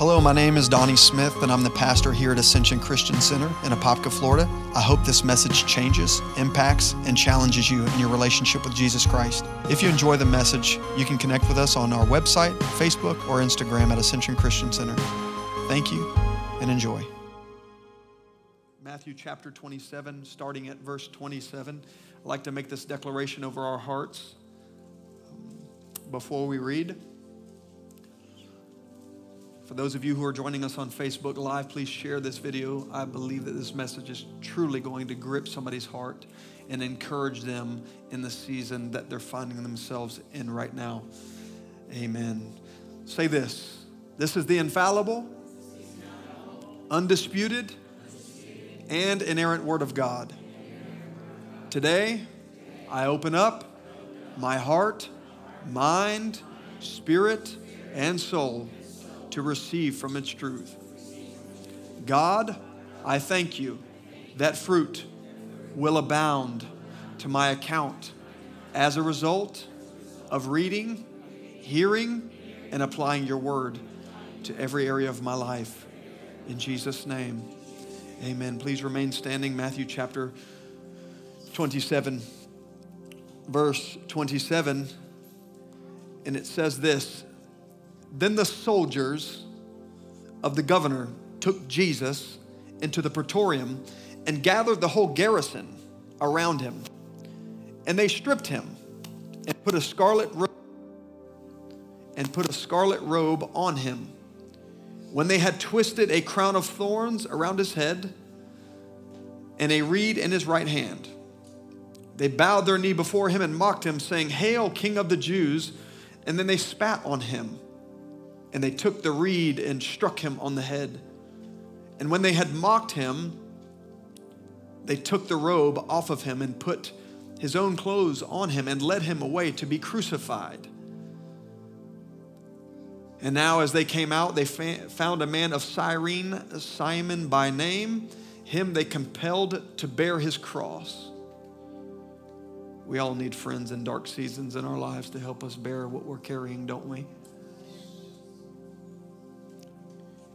Hello, my name is Donnie Smith, and I'm the pastor here at Ascension Christian Center in Apopka, Florida. I hope this message changes, impacts, and challenges you in your relationship with Jesus Christ. If you enjoy the message, you can connect with us on our website, Facebook, or Instagram at Ascension Christian Center. Thank you and enjoy. Matthew chapter 27, starting at verse 27. I'd like to make this declaration over our hearts um, before we read. For those of you who are joining us on Facebook Live, please share this video. I believe that this message is truly going to grip somebody's heart and encourage them in the season that they're finding themselves in right now. Amen. Say this this is the infallible, undisputed, and inerrant Word of God. Today, I open up my heart, mind, spirit, and soul to receive from its truth. God, I thank you that fruit will abound to my account as a result of reading, hearing, and applying your word to every area of my life. In Jesus' name, amen. Please remain standing. Matthew chapter 27, verse 27. And it says this then the soldiers of the governor took Jesus into the praetorium and gathered the whole garrison around him. And they stripped him and put a scarlet robe and put a scarlet robe on him. When they had twisted a crown of thorns around his head and a reed in his right hand, they bowed their knee before him and mocked him, saying, Hail, King of the Jews! And then they spat on him. And they took the reed and struck him on the head. And when they had mocked him, they took the robe off of him and put his own clothes on him and led him away to be crucified. And now, as they came out, they found a man of Cyrene, Simon by name. Him they compelled to bear his cross. We all need friends in dark seasons in our lives to help us bear what we're carrying, don't we?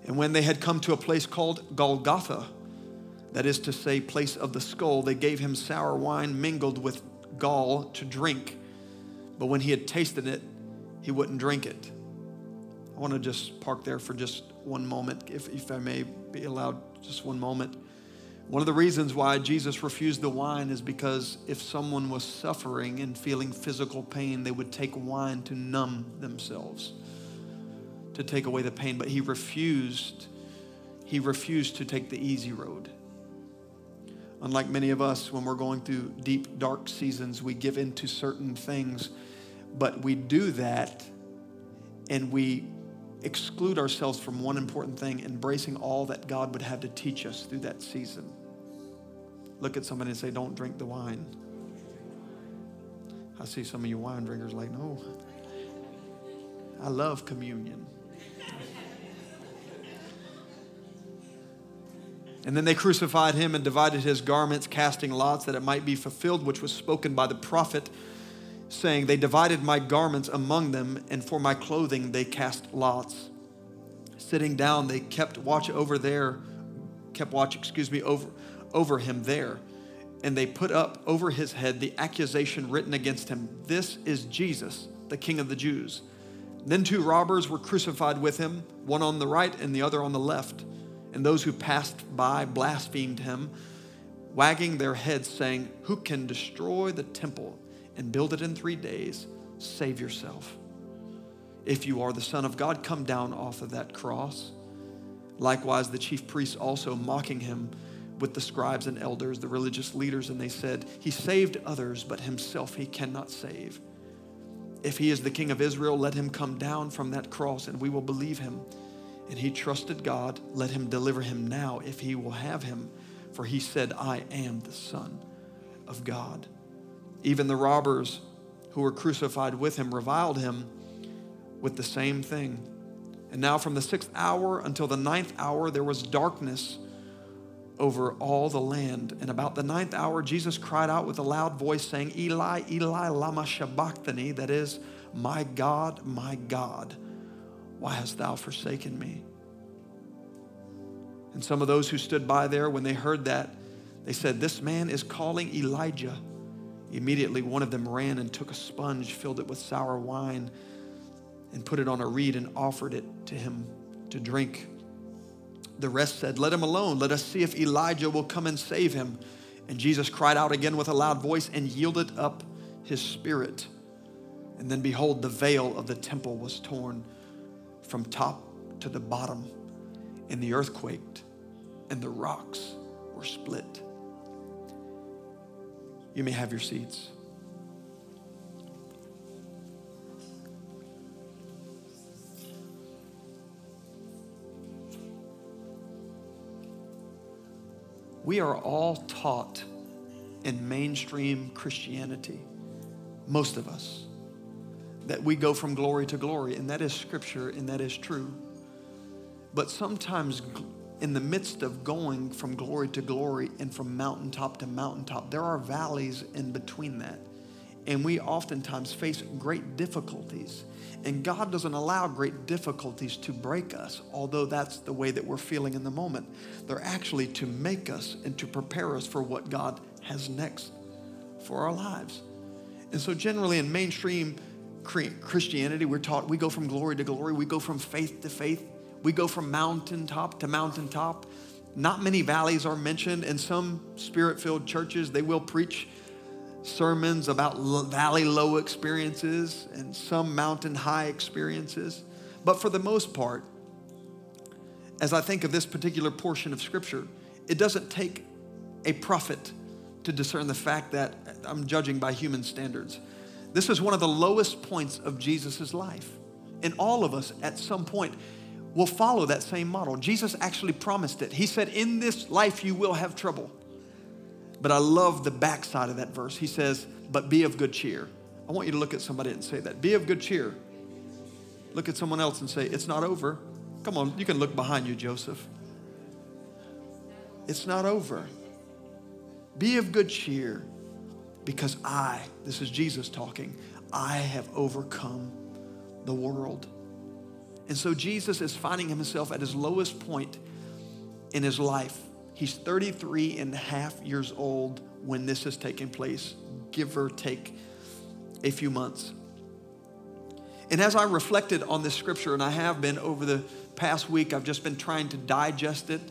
And when they had come to a place called Golgotha, that is to say, place of the skull, they gave him sour wine mingled with gall to drink. But when he had tasted it, he wouldn't drink it. I want to just park there for just one moment, if, if I may be allowed just one moment. One of the reasons why Jesus refused the wine is because if someone was suffering and feeling physical pain, they would take wine to numb themselves to take away the pain, but he refused. He refused to take the easy road. Unlike many of us, when we're going through deep, dark seasons, we give in to certain things, but we do that and we exclude ourselves from one important thing, embracing all that God would have to teach us through that season. Look at somebody and say, Don't drink the wine. I see some of you wine drinkers like, No, I love communion. And then they crucified him and divided his garments, casting lots that it might be fulfilled, which was spoken by the prophet, saying, They divided my garments among them, and for my clothing they cast lots. Sitting down, they kept watch over there, kept watch, excuse me, over, over him there. And they put up over his head the accusation written against him This is Jesus, the King of the Jews. Then two robbers were crucified with him, one on the right and the other on the left and those who passed by blasphemed him, wagging their heads, saying, Who can destroy the temple and build it in three days? Save yourself. If you are the Son of God, come down off of that cross. Likewise, the chief priests also mocking him with the scribes and elders, the religious leaders, and they said, He saved others, but himself he cannot save. If he is the king of Israel, let him come down from that cross, and we will believe him and he trusted God. Let him deliver him now if he will have him. For he said, I am the Son of God. Even the robbers who were crucified with him reviled him with the same thing. And now, from the sixth hour until the ninth hour, there was darkness over all the land. And about the ninth hour, Jesus cried out with a loud voice, saying, Eli, Eli, Lama Sabachthani, that is, My God, my God why hast thou forsaken me? And some of those who stood by there, when they heard that, they said, This man is calling Elijah. Immediately, one of them ran and took a sponge, filled it with sour wine, and put it on a reed and offered it to him to drink. The rest said, Let him alone. Let us see if Elijah will come and save him. And Jesus cried out again with a loud voice and yielded up his spirit. And then behold, the veil of the temple was torn from top to the bottom, and the earth quaked, and the rocks were split. You may have your seats. We are all taught in mainstream Christianity, most of us, that we go from glory to glory, and that is scripture and that is true. But sometimes, in the midst of going from glory to glory and from mountaintop to mountaintop, there are valleys in between that. And we oftentimes face great difficulties. And God doesn't allow great difficulties to break us, although that's the way that we're feeling in the moment. They're actually to make us and to prepare us for what God has next for our lives. And so, generally, in mainstream Christianity, we're taught we go from glory to glory, we go from faith to faith, we go from mountaintop to mountaintop. Not many valleys are mentioned. In some spirit filled churches, they will preach sermons about valley low experiences and some mountain high experiences. But for the most part, as I think of this particular portion of Scripture, it doesn't take a prophet to discern the fact that I'm judging by human standards. This is one of the lowest points of Jesus' life. And all of us at some point will follow that same model. Jesus actually promised it. He said, In this life you will have trouble. But I love the backside of that verse. He says, But be of good cheer. I want you to look at somebody and say that. Be of good cheer. Look at someone else and say, It's not over. Come on, you can look behind you, Joseph. It's not over. Be of good cheer because I, this is Jesus talking, I have overcome the world. And so Jesus is finding himself at his lowest point in his life. He's 33 and a half years old when this is taking place, give or take a few months. And as I reflected on this scripture, and I have been over the past week, I've just been trying to digest it.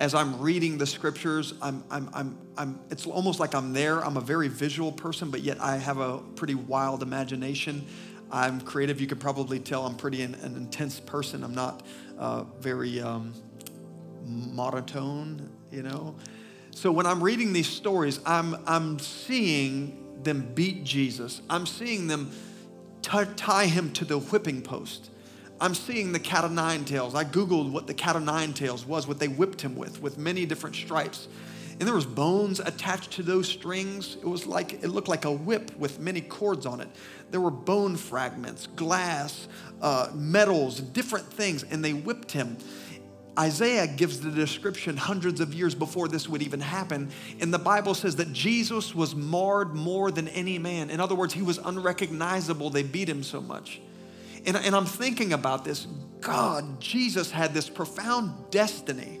As I'm reading the scriptures, I'm, I'm, I'm, I'm, it's almost like I'm there. I'm a very visual person, but yet I have a pretty wild imagination. I'm creative. You could probably tell I'm pretty an, an intense person. I'm not uh, very um, monotone you know? So when I'm reading these stories, I'm, I'm seeing them beat Jesus. I'm seeing them t- tie him to the whipping post. I'm seeing the cat of nine tails. I Googled what the cat of nine tails was, what they whipped him with, with many different stripes. And there was bones attached to those strings. It was like, it looked like a whip with many cords on it. There were bone fragments, glass, uh, metals, different things, and they whipped him. Isaiah gives the description hundreds of years before this would even happen. And the Bible says that Jesus was marred more than any man. In other words, he was unrecognizable. They beat him so much. And, and I'm thinking about this. God, Jesus had this profound destiny.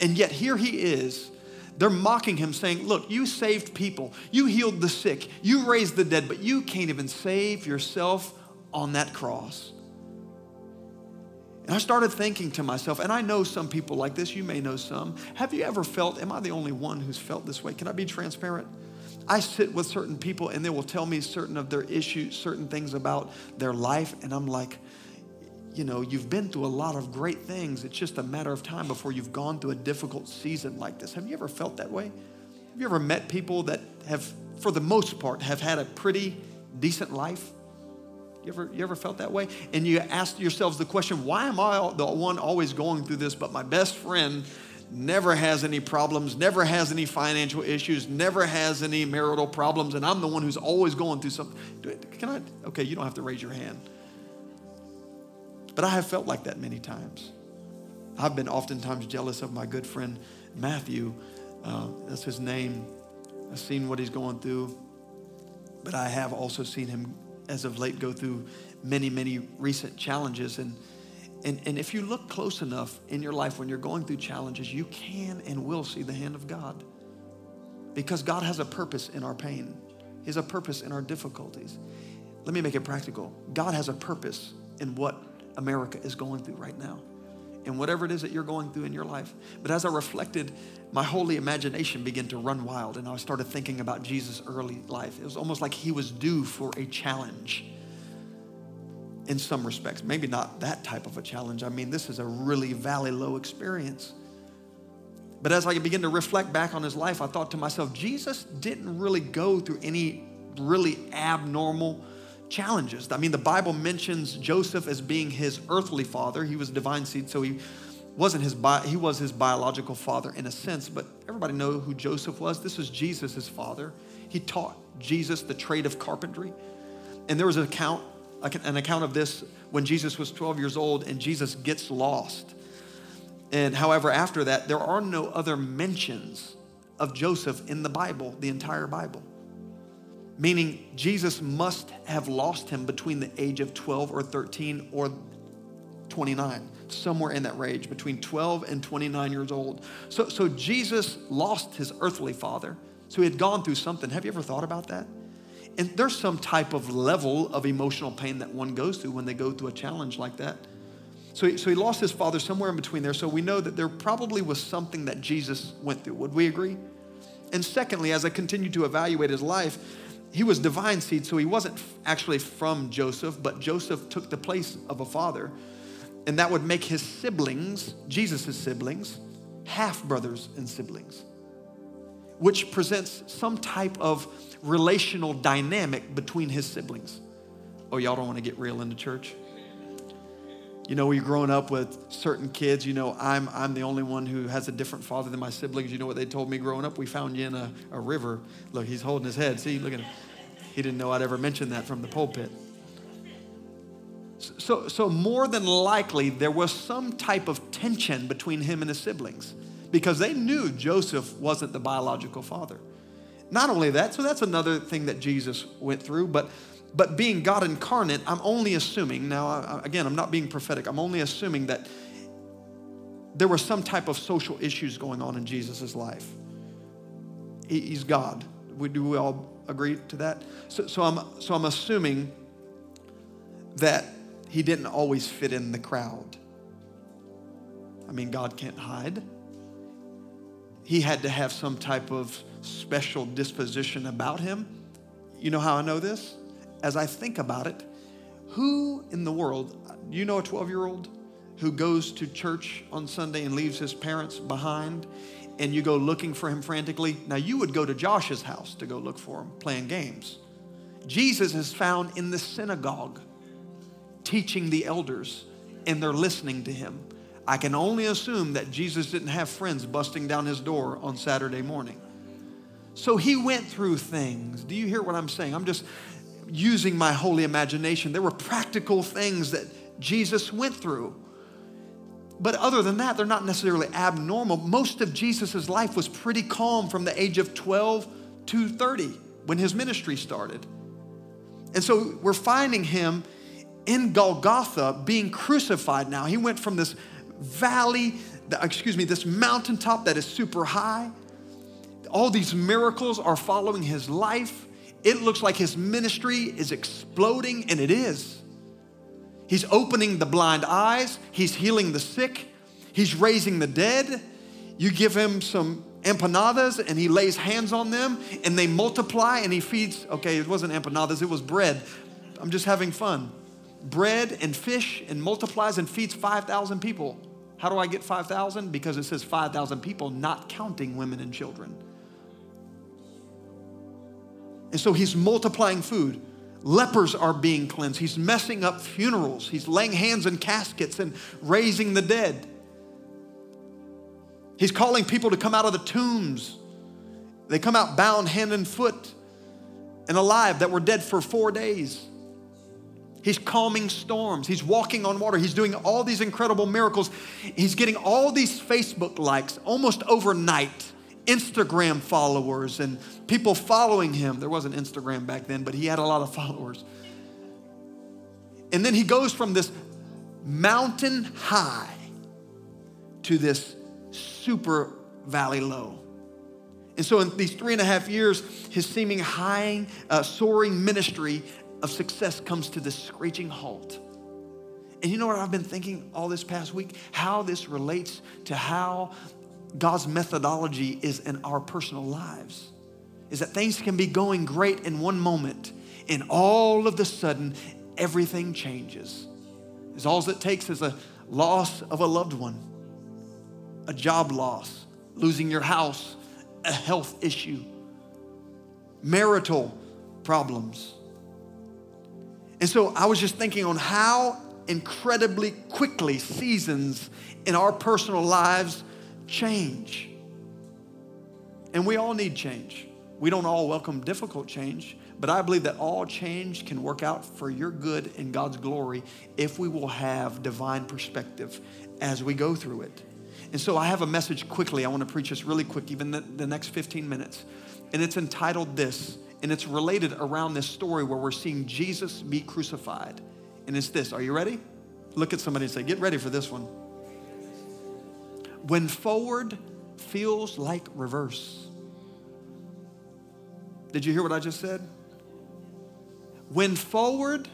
And yet here he is. They're mocking him, saying, Look, you saved people. You healed the sick. You raised the dead, but you can't even save yourself on that cross. And I started thinking to myself, and I know some people like this, you may know some. Have you ever felt, am I the only one who's felt this way? Can I be transparent? I sit with certain people and they will tell me certain of their issues, certain things about their life, and I'm like, you know, you've been through a lot of great things. It's just a matter of time before you've gone through a difficult season like this. Have you ever felt that way? Have you ever met people that have, for the most part, have had a pretty decent life? You ever, you ever felt that way? And you ask yourselves the question, why am I the one always going through this, but my best friend never has any problems, never has any financial issues, never has any marital problems, and I'm the one who's always going through something. Can I? Okay, you don't have to raise your hand. But I have felt like that many times. I've been oftentimes jealous of my good friend Matthew. Uh, that's his name. I've seen what he's going through, but I have also seen him as of late go through many, many recent challenges. And, And, and if you look close enough in your life when you're going through challenges, you can and will see the hand of God. Because God has a purpose in our pain, He has a purpose in our difficulties. Let me make it practical God has a purpose in what America is going through right now and whatever it is that you're going through in your life. But as I reflected, my holy imagination began to run wild, and I started thinking about Jesus' early life. It was almost like he was due for a challenge in some respects. Maybe not that type of a challenge. I mean, this is a really valley low experience. But as I began to reflect back on his life, I thought to myself, Jesus didn't really go through any really abnormal challenges. I mean, the Bible mentions Joseph as being his earthly father. He was divine seed, so he wasn't his bi- he was his biological father in a sense, but everybody know who Joseph was. This was Jesus' father. He taught Jesus the trade of carpentry. And there was an account an account of this when Jesus was 12 years old and Jesus gets lost. And however, after that, there are no other mentions of Joseph in the Bible, the entire Bible meaning Jesus must have lost him between the age of 12 or 13 or 29, somewhere in that range, between 12 and 29 years old. So, so Jesus lost his earthly father. So he had gone through something. Have you ever thought about that? And there's some type of level of emotional pain that one goes through when they go through a challenge like that. So he, so he lost his father somewhere in between there. So we know that there probably was something that Jesus went through. Would we agree? And secondly, as I continue to evaluate his life, he was divine seed, so he wasn't actually from Joseph, but Joseph took the place of a father. And that would make his siblings, Jesus' siblings, half brothers and siblings, which presents some type of relational dynamic between his siblings. Oh, y'all don't want to get real in the church? You know, you're growing up with certain kids, you know, I'm, I'm the only one who has a different father than my siblings. You know what they told me growing up? We found you in a, a river. Look, he's holding his head. See, look at him. He didn't know I'd ever mention that from the pulpit. So, so more than likely, there was some type of tension between him and his siblings because they knew Joseph wasn't the biological father. Not only that, so that's another thing that Jesus went through, but but being God incarnate, I'm only assuming, now again, I'm not being prophetic, I'm only assuming that there were some type of social issues going on in Jesus' life. He, He's God. Do we all agree to that? So, so, I'm, so I'm assuming that he didn't always fit in the crowd. I mean, God can't hide. He had to have some type of special disposition about him. You know how I know this? As I think about it, who in the world, you know a 12 year old who goes to church on Sunday and leaves his parents behind and you go looking for him frantically. Now, you would go to Josh's house to go look for him playing games. Jesus is found in the synagogue teaching the elders, and they're listening to him. I can only assume that Jesus didn't have friends busting down his door on Saturday morning. So he went through things. Do you hear what I'm saying? I'm just using my holy imagination. There were practical things that Jesus went through. But other than that, they're not necessarily abnormal. Most of Jesus' life was pretty calm from the age of 12 to 30 when his ministry started. And so we're finding him in Golgotha being crucified now. He went from this valley, excuse me, this mountaintop that is super high. All these miracles are following his life. It looks like his ministry is exploding, and it is. He's opening the blind eyes, he's healing the sick, he's raising the dead. You give him some empanadas and he lays hands on them and they multiply and he feeds. Okay, it wasn't empanadas, it was bread. I'm just having fun. Bread and fish and multiplies and feeds 5,000 people. How do I get 5,000? Because it says 5,000 people, not counting women and children. And so he's multiplying food. Lepers are being cleansed. He's messing up funerals. He's laying hands in caskets and raising the dead. He's calling people to come out of the tombs. They come out bound hand and foot and alive that were dead for four days. He's calming storms. He's walking on water. He's doing all these incredible miracles. He's getting all these Facebook likes almost overnight. Instagram followers and people following him. There wasn't Instagram back then, but he had a lot of followers. And then he goes from this mountain high to this super valley low. And so, in these three and a half years, his seeming high, uh, soaring ministry of success comes to this screeching halt. And you know what I've been thinking all this past week? How this relates to how God's methodology is in our personal lives. Is that things can be going great in one moment, and all of a sudden, everything changes. Is all it takes is a loss of a loved one, a job loss, losing your house, a health issue, marital problems. And so I was just thinking on how incredibly quickly seasons in our personal lives change. And we all need change. We don't all welcome difficult change, but I believe that all change can work out for your good and God's glory if we will have divine perspective as we go through it. And so I have a message quickly. I want to preach this really quick, even the, the next 15 minutes. And it's entitled This, and it's related around this story where we're seeing Jesus be crucified. And it's this Are you ready? Look at somebody and say, Get ready for this one. When forward feels like reverse. Did you hear what I just said? When forward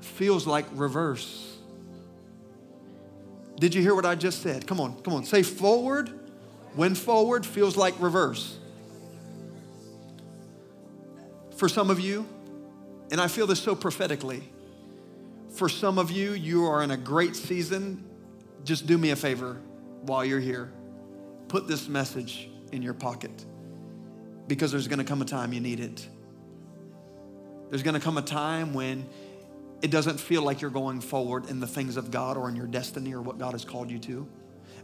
feels like reverse. Did you hear what I just said? Come on, come on. Say forward when forward feels like reverse. For some of you, and I feel this so prophetically, for some of you, you are in a great season. Just do me a favor while you're here. Put this message in your pocket because there's going to come a time you need it. There's going to come a time when it doesn't feel like you're going forward in the things of God or in your destiny or what God has called you to.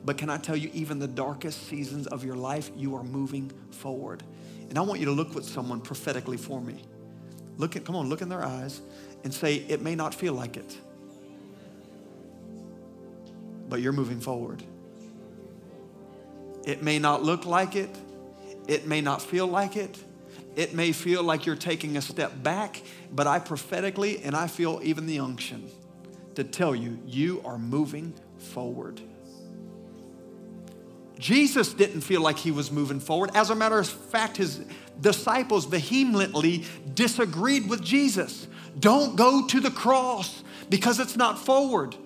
But can I tell you, even the darkest seasons of your life, you are moving forward. And I want you to look with someone prophetically for me. Look at, come on, look in their eyes and say, it may not feel like it, but you're moving forward. It may not look like it, it may not feel like it, it may feel like you're taking a step back, but I prophetically and I feel even the unction to tell you, you are moving forward. Jesus didn't feel like he was moving forward. As a matter of fact, his disciples vehemently disagreed with Jesus. Don't go to the cross because it's not forward.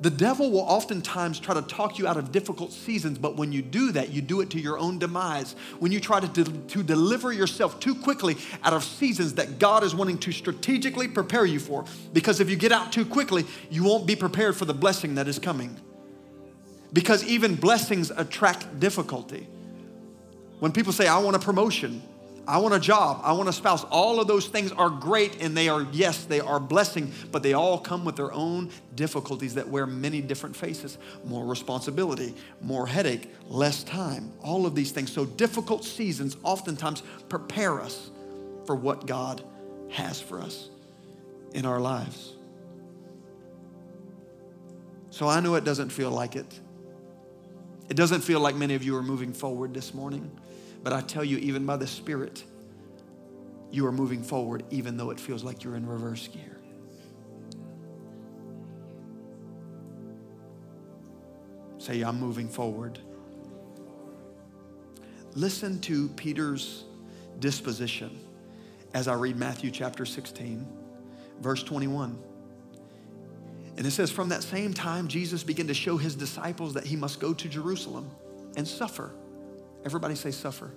The devil will oftentimes try to talk you out of difficult seasons, but when you do that, you do it to your own demise. When you try to, de- to deliver yourself too quickly out of seasons that God is wanting to strategically prepare you for, because if you get out too quickly, you won't be prepared for the blessing that is coming. Because even blessings attract difficulty. When people say, I want a promotion, I want a job. I want a spouse. All of those things are great and they are, yes, they are blessing, but they all come with their own difficulties that wear many different faces more responsibility, more headache, less time, all of these things. So, difficult seasons oftentimes prepare us for what God has for us in our lives. So, I know it doesn't feel like it. It doesn't feel like many of you are moving forward this morning. But I tell you, even by the Spirit, you are moving forward, even though it feels like you're in reverse gear. Say, I'm moving forward. Listen to Peter's disposition as I read Matthew chapter 16, verse 21. And it says, From that same time, Jesus began to show his disciples that he must go to Jerusalem and suffer Everybody say, suffer.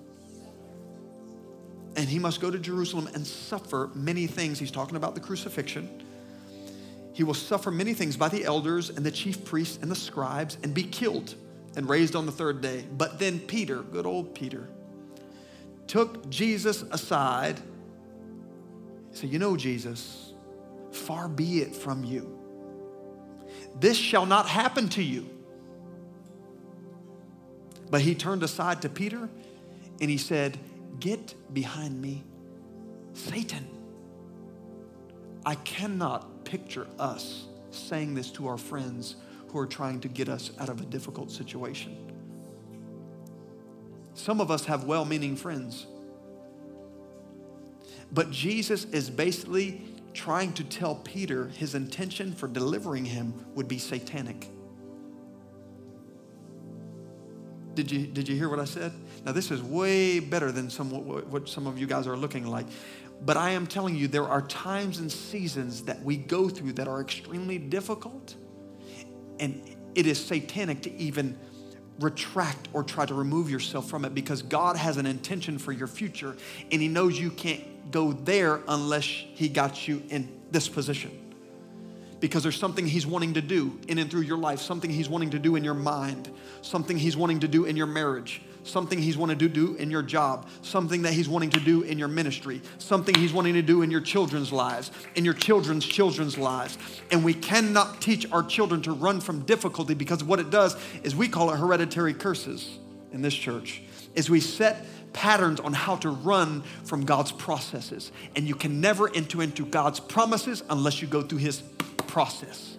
And he must go to Jerusalem and suffer many things. He's talking about the crucifixion. He will suffer many things by the elders and the chief priests and the scribes and be killed and raised on the third day. But then Peter, good old Peter, took Jesus aside. He said, You know, Jesus, far be it from you. This shall not happen to you. But he turned aside to Peter and he said, Get behind me, Satan. I cannot picture us saying this to our friends who are trying to get us out of a difficult situation. Some of us have well meaning friends. But Jesus is basically trying to tell Peter his intention for delivering him would be satanic. Did you, did you hear what I said? Now, this is way better than some, what, what some of you guys are looking like. But I am telling you, there are times and seasons that we go through that are extremely difficult. And it is satanic to even retract or try to remove yourself from it because God has an intention for your future and He knows you can't go there unless He got you in this position because there's something He's wanting to do in and through your life, something He's wanting to do in your mind, something He's wanting to do in your marriage, something He's wanting to do in your job, something that He's wanting to do in your ministry, something He's wanting to do in your children's lives, in your children's children's lives. And we cannot teach our children to run from difficulty because what it does is we call it hereditary curses in this church, is we set patterns on how to run from God's processes. And you can never enter into God's promises unless you go through His process.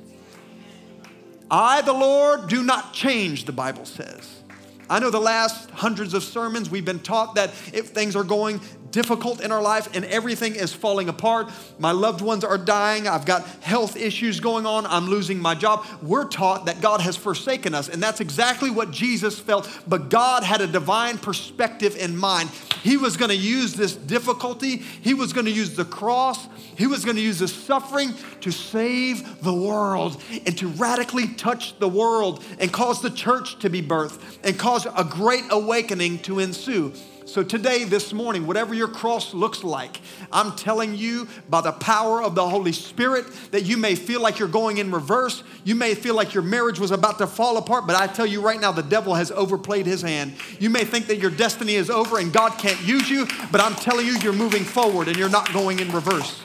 I, the Lord, do not change, the Bible says. I know the last hundreds of sermons we've been taught that if things are going difficult in our life and everything is falling apart. My loved ones are dying. I've got health issues going on. I'm losing my job. We're taught that God has forsaken us, and that's exactly what Jesus felt. But God had a divine perspective in mind. He was going to use this difficulty, He was going to use the cross, He was going to use the suffering to save the world and to radically touch the world and cause the church to be birthed and cause a great awakening to ensue. So, today, this morning, whatever your cross looks like, I'm telling you by the power of the Holy Spirit that you may feel like you're going in reverse. You may feel like your marriage was about to fall apart, but I tell you right now, the devil has overplayed his hand. You may think that your destiny is over and God can't use you, but I'm telling you, you're moving forward and you're not going in reverse.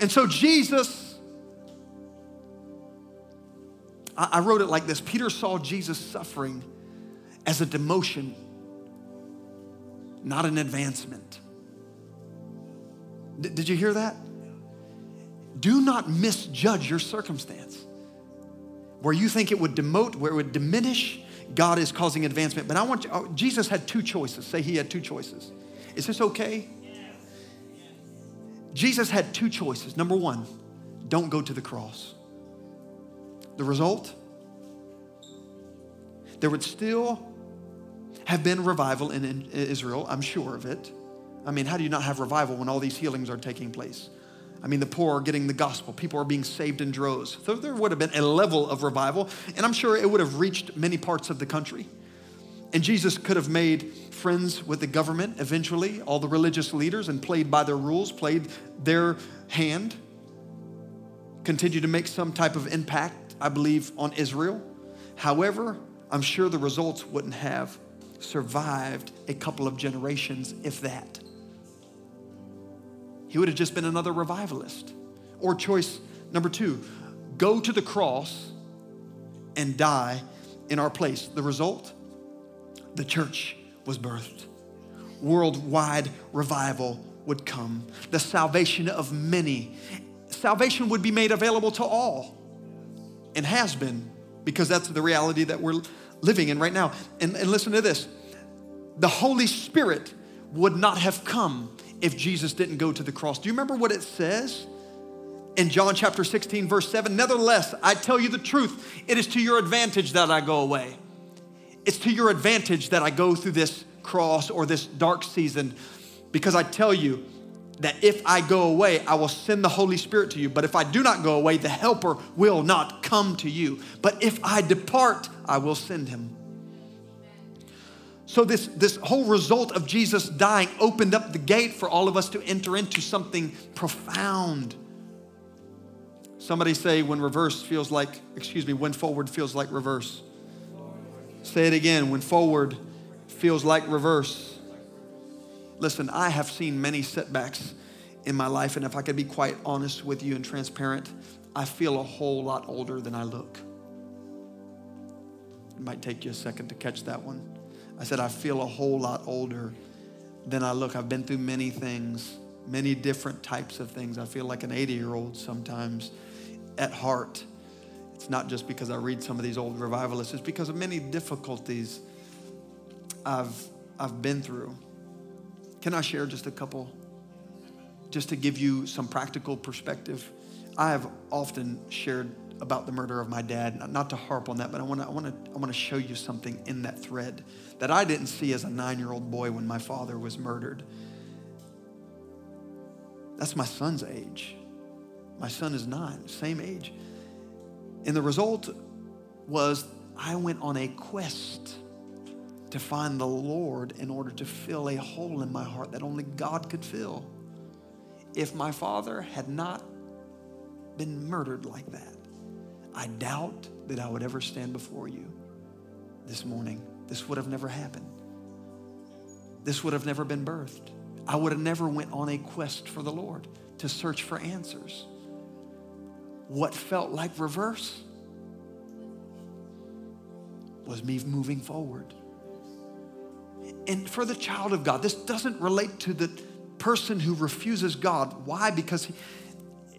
And so, Jesus, I wrote it like this Peter saw Jesus suffering as a demotion, not an advancement. D- did you hear that? Do not misjudge your circumstance. Where you think it would demote, where it would diminish, God is causing advancement. But I want you, oh, Jesus had two choices. Say he had two choices. Is this okay? Jesus had two choices. Number one, don't go to the cross. The result? There would still have been revival in, Israel. I'm sure of it. I mean, how do you not have revival when all these healings are taking place? I mean, the poor are getting the gospel. People are being saved in droves. So there would have been a level of revival, and I'm sure it would have reached many parts of the country. And Jesus could have made friends with the government eventually, all the religious leaders, and played by their rules, played their hand, continued to make some type of impact, I believe, on Israel. However, I'm sure the results wouldn't have survived a couple of generations, if that. He would have just been another revivalist. Or choice number two go to the cross and die in our place. The result? The church was birthed. Worldwide revival would come. The salvation of many. Salvation would be made available to all and has been because that's the reality that we're living in right now. And, and listen to this the Holy Spirit would not have come if Jesus didn't go to the cross. Do you remember what it says? In John chapter 16, verse 7, nevertheless, I tell you the truth, it is to your advantage that I go away. It's to your advantage that I go through this cross or this dark season because I tell you that if I go away, I will send the Holy Spirit to you. But if I do not go away, the Helper will not come to you. But if I depart, I will send him. So, this, this whole result of Jesus dying opened up the gate for all of us to enter into something profound. Somebody say, when reverse feels like, excuse me, when forward feels like reverse. Say it again, when forward feels like reverse. Listen, I have seen many setbacks in my life, and if I could be quite honest with you and transparent, I feel a whole lot older than I look. It might take you a second to catch that one. I said, I feel a whole lot older than I look. I've been through many things, many different types of things. I feel like an 80 year old sometimes at heart. It's not just because I read some of these old revivalists, it's because of many difficulties I've, I've been through. Can I share just a couple? just to give you some practical perspective, I have often shared about the murder of my dad. Not to harp on that, but I want to I want to I want to show you something in that thread that I didn't see as a 9-year-old boy when my father was murdered. That's my son's age. My son is 9, same age. And the result was I went on a quest to find the Lord in order to fill a hole in my heart that only God could fill. If my father had not been murdered like that, I doubt that I would ever stand before you this morning. This would have never happened. This would have never been birthed. I would have never went on a quest for the Lord to search for answers. What felt like reverse was me moving forward. And for the child of God, this doesn't relate to the person who refuses God. Why? Because he,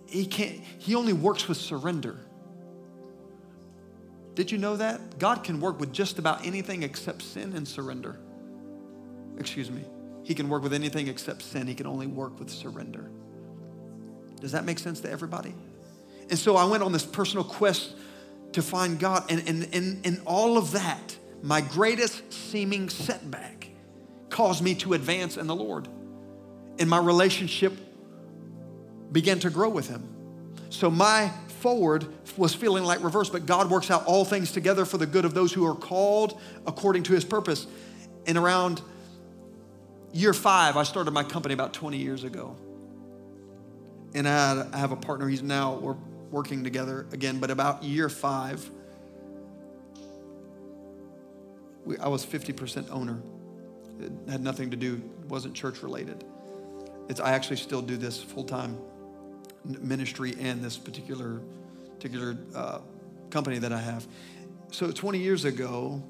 he can't, he only works with surrender. Did you know that? God can work with just about anything except sin and surrender. Excuse me. He can work with anything except sin. He can only work with surrender. Does that make sense to everybody? And so I went on this personal quest to find God. And, and, and, and all of that, my greatest seeming setback, caused me to advance in the Lord. And my relationship began to grow with Him. So my forward was feeling like reverse, but God works out all things together for the good of those who are called according to His purpose. And around year five, I started my company about 20 years ago. And I, have a partner, he's now, we're working together again, but about year five, we, I was 50% owner. It had nothing to do, wasn't church related. It's, I actually still do this full time ministry and this particular, particular uh, company that I have. So 20 years ago,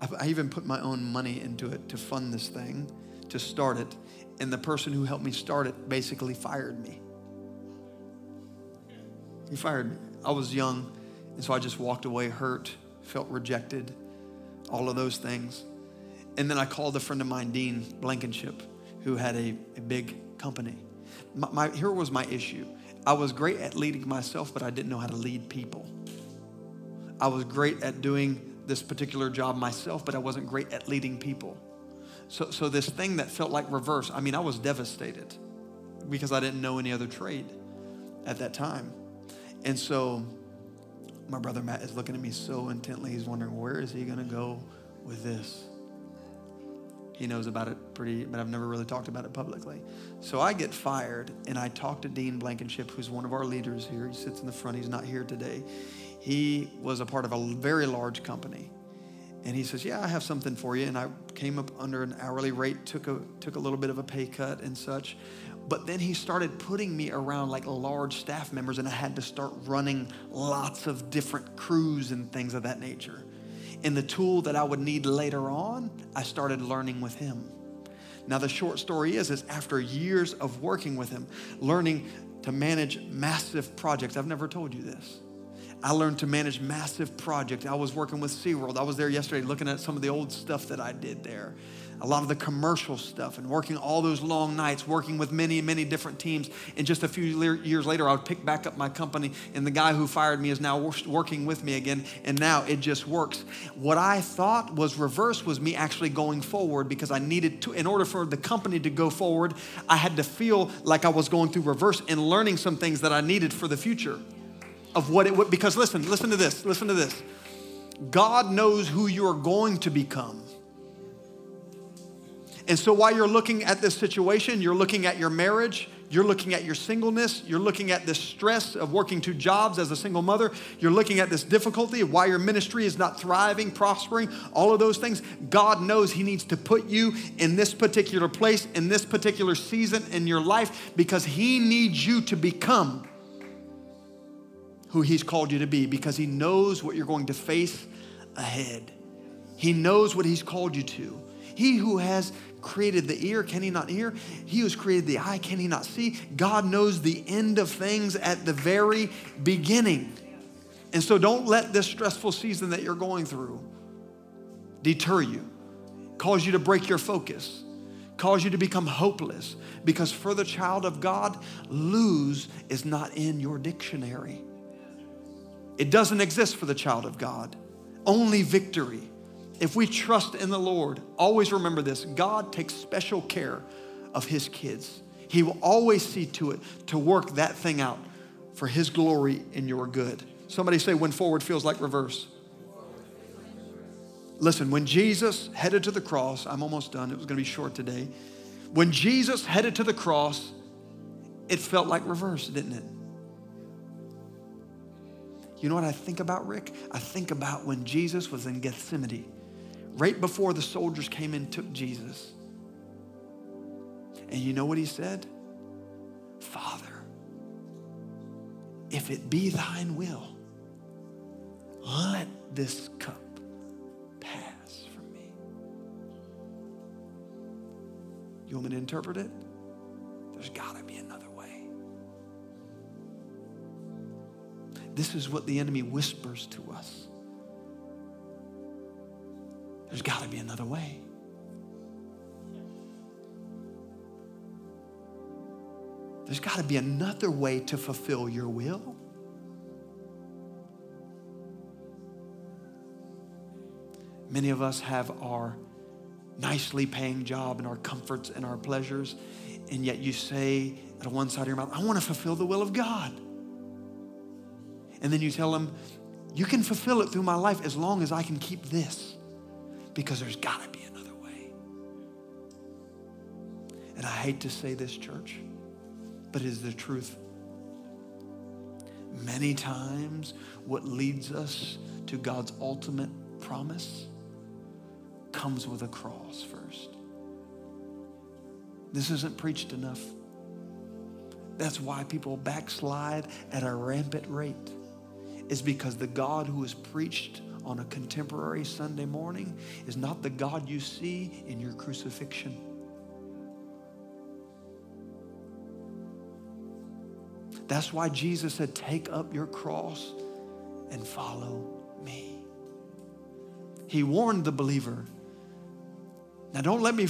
I, I even put my own money into it to fund this thing, to start it. And the person who helped me start it basically fired me. He fired me. I was young, and so I just walked away hurt, felt rejected, all of those things. And then I called a friend of mine, Dean Blankenship, who had a, a big company. My, my, here was my issue I was great at leading myself, but I didn't know how to lead people. I was great at doing this particular job myself, but I wasn't great at leading people. So, so this thing that felt like reverse, I mean, I was devastated because I didn't know any other trade at that time. And so my brother Matt is looking at me so intently. He's wondering, where is he going to go with this? He knows about it pretty, but I've never really talked about it publicly. So I get fired, and I talk to Dean Blankenship, who's one of our leaders here. He sits in the front, he's not here today. He was a part of a very large company. And he says, Yeah, I have something for you. And I came up under an hourly rate, took a, took a little bit of a pay cut and such. But then he started putting me around like large staff members, and I had to start running lots of different crews and things of that nature. And the tool that I would need later on, I started learning with him. Now, the short story is, is after years of working with him, learning to manage massive projects. I've never told you this. I learned to manage massive projects. I was working with SeaWorld. I was there yesterday looking at some of the old stuff that I did there a lot of the commercial stuff and working all those long nights, working with many, many different teams. And just a few years later, I would pick back up my company, and the guy who fired me is now working with me again, and now it just works. What I thought was reverse was me actually going forward because I needed to, in order for the company to go forward, I had to feel like I was going through reverse and learning some things that I needed for the future of what it would. Because listen, listen to this, listen to this. God knows who you're going to become. And so while you're looking at this situation, you're looking at your marriage, you're looking at your singleness, you're looking at this stress of working two jobs as a single mother, you're looking at this difficulty of why your ministry is not thriving, prospering, all of those things. God knows He needs to put you in this particular place, in this particular season in your life, because He needs you to become who He's called you to be, because He knows what you're going to face ahead. He knows what He's called you to. He who has created the ear, can he not hear? He who's created the eye, can he not see? God knows the end of things at the very beginning. And so don't let this stressful season that you're going through deter you, cause you to break your focus, cause you to become hopeless. Because for the child of God, lose is not in your dictionary. It doesn't exist for the child of God, only victory. If we trust in the Lord, always remember this God takes special care of his kids. He will always see to it to work that thing out for his glory and your good. Somebody say, when forward feels like reverse. Listen, when Jesus headed to the cross, I'm almost done, it was gonna be short today. When Jesus headed to the cross, it felt like reverse, didn't it? You know what I think about, Rick? I think about when Jesus was in Gethsemane, right before the soldiers came and took Jesus. And you know what he said? Father, if it be thine will, let this cup pass from me. You want me to interpret it? There's got to be another way. This is what the enemy whispers to us. There's got to be another way. There's got to be another way to fulfill your will. Many of us have our nicely paying job and our comforts and our pleasures, and yet you say at one side of your mouth, I want to fulfill the will of God. And then you tell them, You can fulfill it through my life as long as I can keep this, because there's got to be another way. And I hate to say this, church but it is the truth. Many times, what leads us to God's ultimate promise comes with a cross first. This isn't preached enough. That's why people backslide at a rampant rate, is because the God who is preached on a contemporary Sunday morning is not the God you see in your crucifixion. That's why Jesus said, Take up your cross and follow me. He warned the believer. Now, don't let me.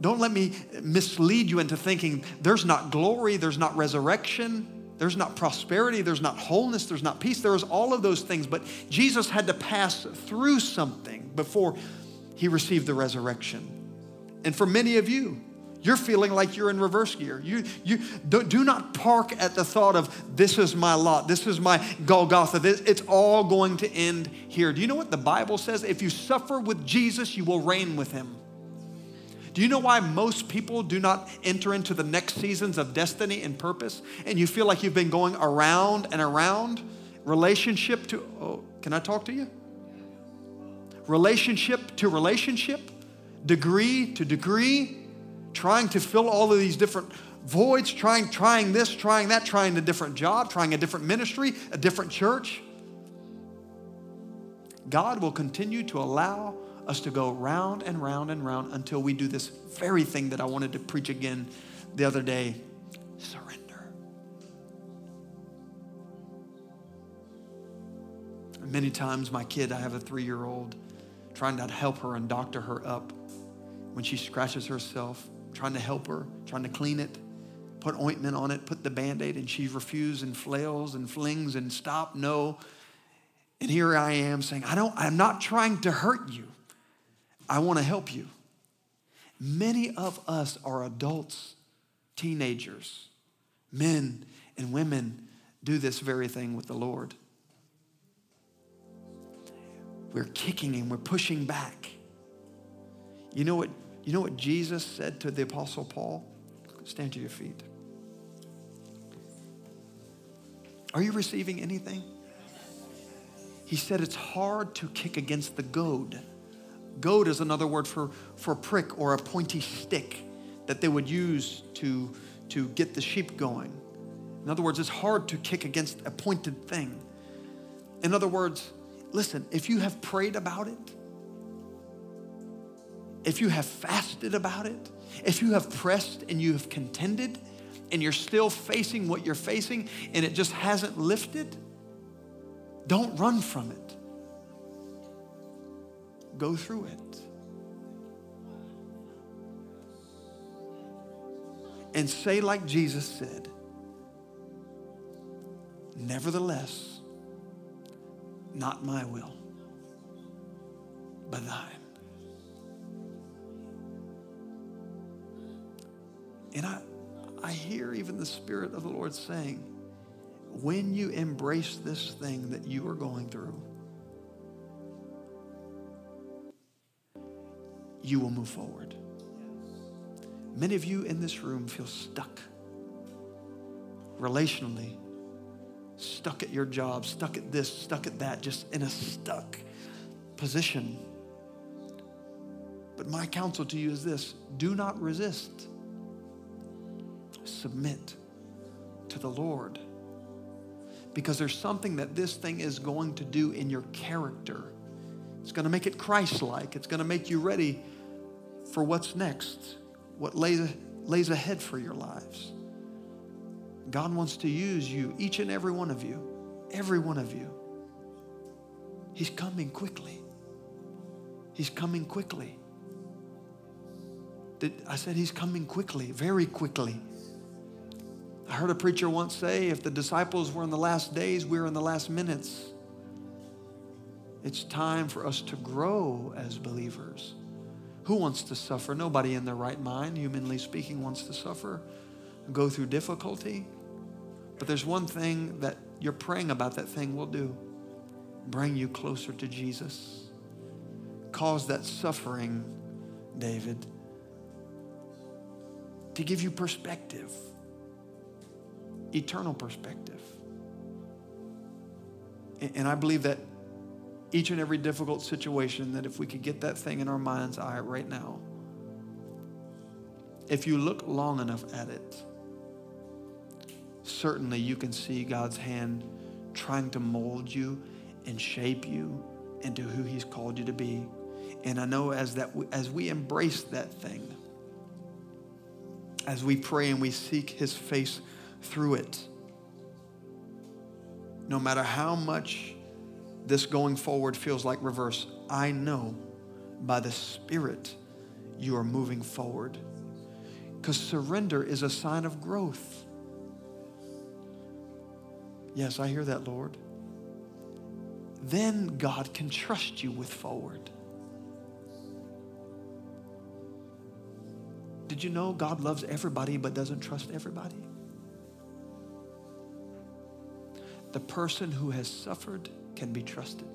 Don't let me mislead you into thinking there's not glory, there's not resurrection, there's not prosperity, there's not wholeness, there's not peace. There's all of those things, but Jesus had to pass through something before he received the resurrection. And for many of you, you're feeling like you're in reverse gear. You, you do, do not park at the thought of this is my lot, this is my Golgotha, this, it's all going to end here. Do you know what the Bible says? If you suffer with Jesus, you will reign with him. Do you know why most people do not enter into the next seasons of destiny and purpose? And you feel like you've been going around and around? Relationship to, oh, can I talk to you? Relationship to relationship, degree to degree, trying to fill all of these different voids, trying, trying this, trying that, trying a different job, trying a different ministry, a different church. God will continue to allow us to go round and round and round until we do this very thing that I wanted to preach again the other day surrender. Many times, my kid, I have a three year old, trying to help her and doctor her up when she scratches herself trying to help her, trying to clean it, put ointment on it, put the band aid, and she refuses and flails and flings and stop, no. And here I am saying, I don't, I'm not trying to hurt you. I want to help you. Many of us are adults, teenagers, men and women do this very thing with the Lord. We're kicking and we're pushing back. You know what you know what Jesus said to the Apostle Paul? Stand to your feet. Are you receiving anything? He said it's hard to kick against the goad. Goad is another word for, for prick or a pointy stick that they would use to, to get the sheep going. In other words, it's hard to kick against a pointed thing. In other words, listen, if you have prayed about it, if you have fasted about it, if you have pressed and you have contended and you're still facing what you're facing and it just hasn't lifted, don't run from it. Go through it. and say, like Jesus said, Nevertheless, not my will, but thine. And I, I hear even the Spirit of the Lord saying, when you embrace this thing that you are going through, you will move forward. Many of you in this room feel stuck relationally, stuck at your job, stuck at this, stuck at that, just in a stuck position. But my counsel to you is this do not resist, submit to the Lord. Because there's something that this thing is going to do in your character. It's going to make it Christ like. It's going to make you ready for what's next, what lays, lays ahead for your lives. God wants to use you, each and every one of you, every one of you. He's coming quickly. He's coming quickly. I said he's coming quickly, very quickly. I heard a preacher once say if the disciples were in the last days, we're in the last minutes. It's time for us to grow as believers. Who wants to suffer? Nobody in their right mind, humanly speaking, wants to suffer, go through difficulty. But there's one thing that you're praying about that thing will do bring you closer to Jesus. Cause that suffering, David, to give you perspective eternal perspective. And I believe that each and every difficult situation, that if we could get that thing in our mind's eye right now, if you look long enough at it, certainly you can see God's hand trying to mold you and shape you into who He's called you to be. And I know as that as we embrace that thing, as we pray and we seek His face through it. No matter how much this going forward feels like reverse, I know by the Spirit you are moving forward. Because surrender is a sign of growth. Yes, I hear that, Lord. Then God can trust you with forward. Did you know God loves everybody but doesn't trust everybody? the person who has suffered can be trusted.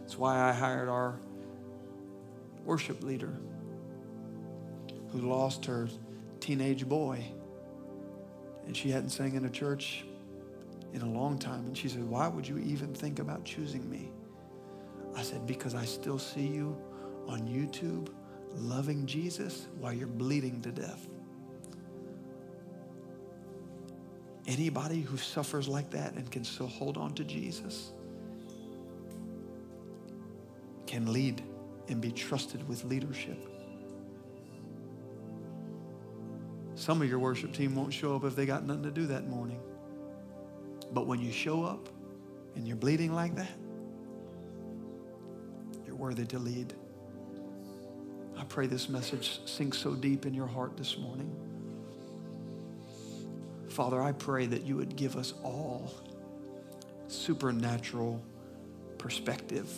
That's why I hired our worship leader who lost her teenage boy. And she hadn't sang in a church in a long time. And she said, Why would you even think about choosing me? I said, Because I still see you on YouTube loving Jesus while you're bleeding to death. Anybody who suffers like that and can still hold on to Jesus can lead and be trusted with leadership. Some of your worship team won't show up if they got nothing to do that morning. But when you show up and you're bleeding like that, you're worthy to lead. I pray this message sinks so deep in your heart this morning. Father, I pray that you would give us all supernatural perspective.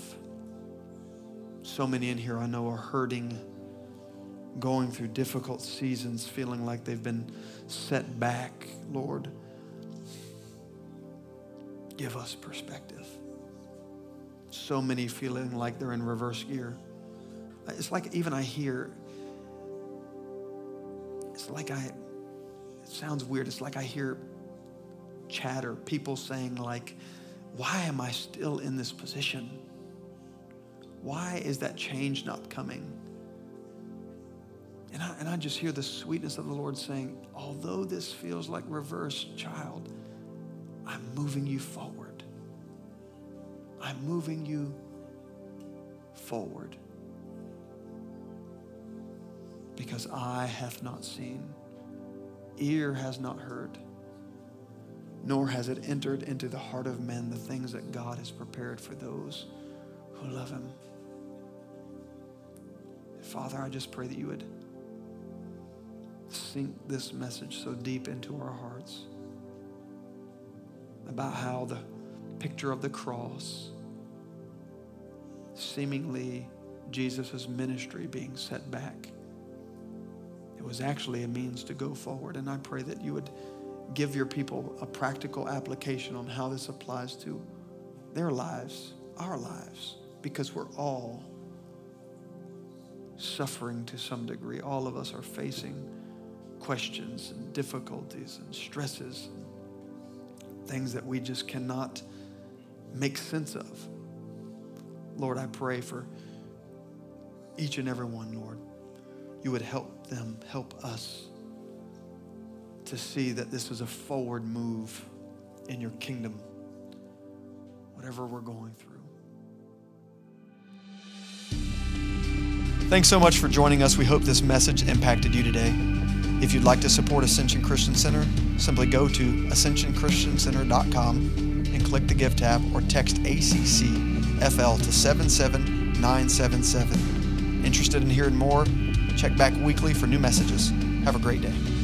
So many in here I know are hurting, going through difficult seasons, feeling like they've been set back. Lord, give us perspective. So many feeling like they're in reverse gear. It's like even I hear, it's like I it sounds weird. It's like I hear chatter, people saying, like, why am I still in this position? Why is that change not coming? And I, and I just hear the sweetness of the Lord saying, although this feels like reverse, child, I'm moving you forward. I'm moving you forward. Because eye have not seen ear has not heard, nor has it entered into the heart of men the things that God has prepared for those who love Him. Father, I just pray that you would sink this message so deep into our hearts about how the picture of the cross, seemingly Jesus' ministry being set back, was actually a means to go forward. And I pray that you would give your people a practical application on how this applies to their lives, our lives, because we're all suffering to some degree. All of us are facing questions and difficulties and stresses, and things that we just cannot make sense of. Lord, I pray for each and every one, Lord. You would them, help us to see that this is a forward move in your kingdom, whatever we're going through. Thanks so much for joining us. We hope this message impacted you today. If you'd like to support Ascension Christian Center, simply go to ascensionchristiancenter.com and click the Give tab or text ACCFL to 77977. Interested in hearing more? Check back weekly for new messages. Have a great day.